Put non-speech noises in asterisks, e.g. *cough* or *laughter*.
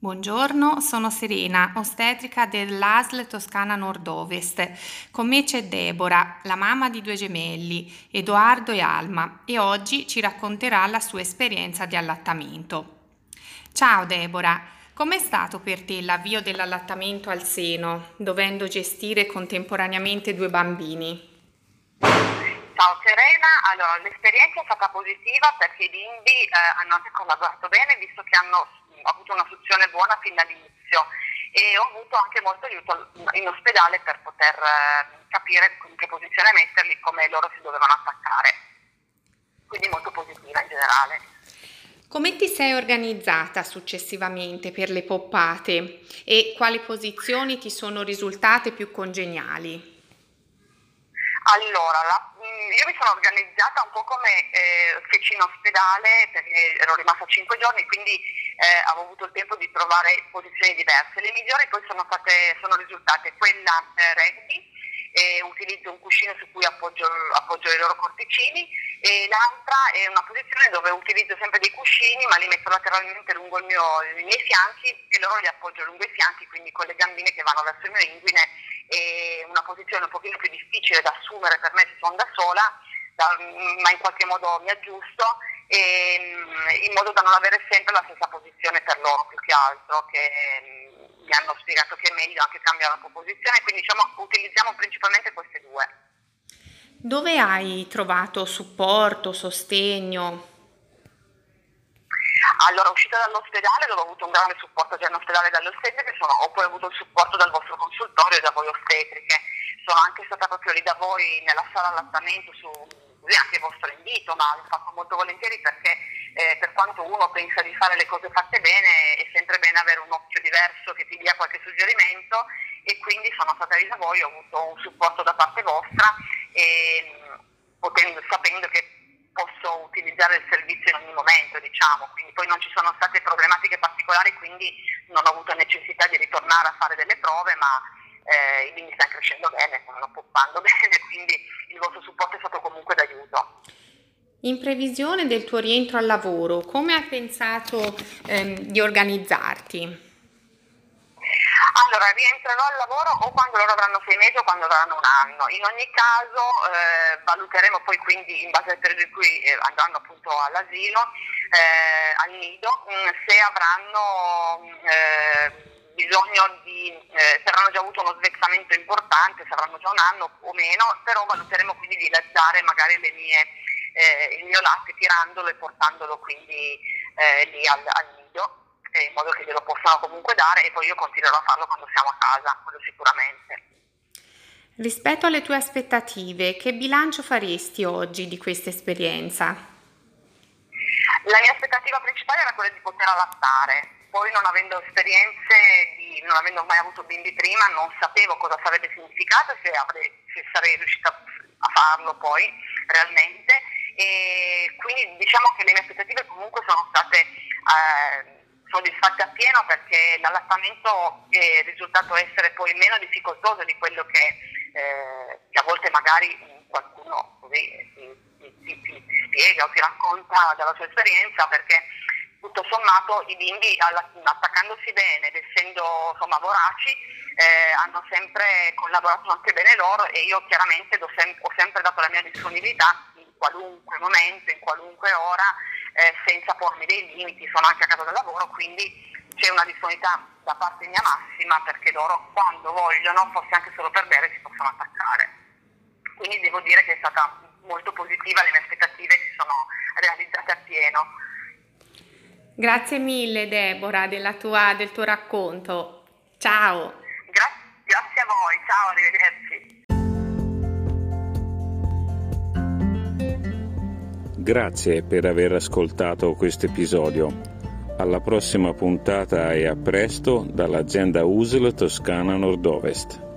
Buongiorno, sono Serena, ostetrica dell'ASL Toscana Nord-Ovest. Con me c'è Deborah, la mamma di due gemelli, Edoardo e Alma, e oggi ci racconterà la sua esperienza di allattamento. Ciao Deborah, com'è stato per te l'avvio dell'allattamento al seno, dovendo gestire contemporaneamente due bambini? Ciao Serena, allora l'esperienza è stata positiva perché i bimbi eh, hanno collaborato bene visto che hanno ho avuto una suzione buona fin dall'inizio e ho avuto anche molto aiuto in ospedale per poter eh, capire in che posizione metterli, come loro si dovevano attaccare. Quindi molto positiva in generale. Come ti sei organizzata successivamente per le poppate e quali posizioni ti sono risultate più congeniali? Allora, la, io mi sono organizzata un po' come eh, feci in ospedale perché ero rimasta 5 giorni, quindi eh, avevo avuto il tempo di trovare posizioni diverse. Le migliori poi sono, state, sono risultate quella eh, rugby, eh, utilizzo un cuscino su cui appoggio, appoggio, i loro corticini e l'altra è una posizione dove utilizzo sempre dei cuscini ma li metto lateralmente lungo mio, i miei fianchi e loro li appoggio lungo i fianchi, quindi con le gambine che vanno verso il mio inguine è una posizione un pochino più difficile da assumere per me se sono da sola, da, ma in qualche modo mi aggiusto e, in modo da non avere sempre la stessa posizione per loro più che altro, che mi hanno spiegato che è meglio anche cambiare la posizione, quindi diciamo utilizziamo principalmente queste due. Dove hai trovato supporto, sostegno? Allora, uscita dall'ospedale dove ho avuto un grande supporto sia in ospedale dalle ostetriche, sono, ho poi avuto il supporto dal vostro consultorio e da voi ostetriche. Sono anche stata proprio lì da voi nella sala allattamento su anche il vostro invito, ma l'ho fatto molto volentieri perché eh, per quanto uno pensa di fare le cose fatte bene, è sempre bene avere un occhio diverso che ti dia qualche suggerimento e quindi sono stata lì da voi, ho avuto un supporto da parte vostra e potendo, sapendo che posso utilizzare il servizio in ogni momento, diciamo, quindi poi non ci sono state problematiche particolari, quindi non ho avuto necessità di ritornare a fare delle prove, ma eh, i bimbi stanno crescendo bene, stanno poppando *laughs* bene, quindi il vostro supporto è stato comunque d'aiuto. In previsione del tuo rientro al lavoro, come hai pensato ehm, di organizzarti? Allora, rientrerò al lavoro o quando loro avranno sei mesi o quando avranno un anno. In ogni caso eh, valuteremo poi quindi in base al periodo in cui eh, andranno appunto all'asilo, eh, al nido, mh, mm, se avranno mm, eh, bisogno di, eh, se avranno già avuto uno svezzamento importante, se avranno già un anno o meno, però valuteremo quindi di lazzare magari mie, eh, il mio latte tirandolo e portandolo quindi lì al, al nido in modo che glielo possano comunque dare e poi io continuerò a farlo quando siamo a casa, quello sicuramente. Rispetto alle tue aspettative, che bilancio faresti oggi di questa esperienza? La mia aspettativa principale era quella di poter allattare, poi non avendo esperienze, di, non avendo mai avuto bimbi prima, non sapevo cosa sarebbe significato se, avrei, se sarei riuscita a farlo poi realmente. E quindi diciamo che le mie aspettative comunque sono state eh, soddisfatte appieno perché l'allattamento è risultato essere poi meno difficoltoso di quello che, eh, che a volte magari qualcuno così ti, ti, ti, ti, spiega o ti racconta dalla sua esperienza perché tutto sommato i bimbi attaccandosi bene ed essendo insomma, voraci eh, hanno sempre collaborato anche bene loro e io chiaramente sem- ho sempre dato la mia disponibilità in qualunque momento, in qualunque ora eh, senza pormi dei limiti, sono anche a casa del lavoro, quindi c'è una disponibilità da parte mia massima perché loro quando vogliono, forse anche solo per bere, si possono attaccare. Quindi devo dire che è stata molto positiva, le mie aspettative si sono realizzate appieno. Grazie mille Deborah tua, del tuo racconto. Ciao. Gra- grazie a voi, ciao, arrivederci. Grazie per aver ascoltato questo episodio. Alla prossima puntata e a presto dall'azienda USL Toscana Nord-Ovest.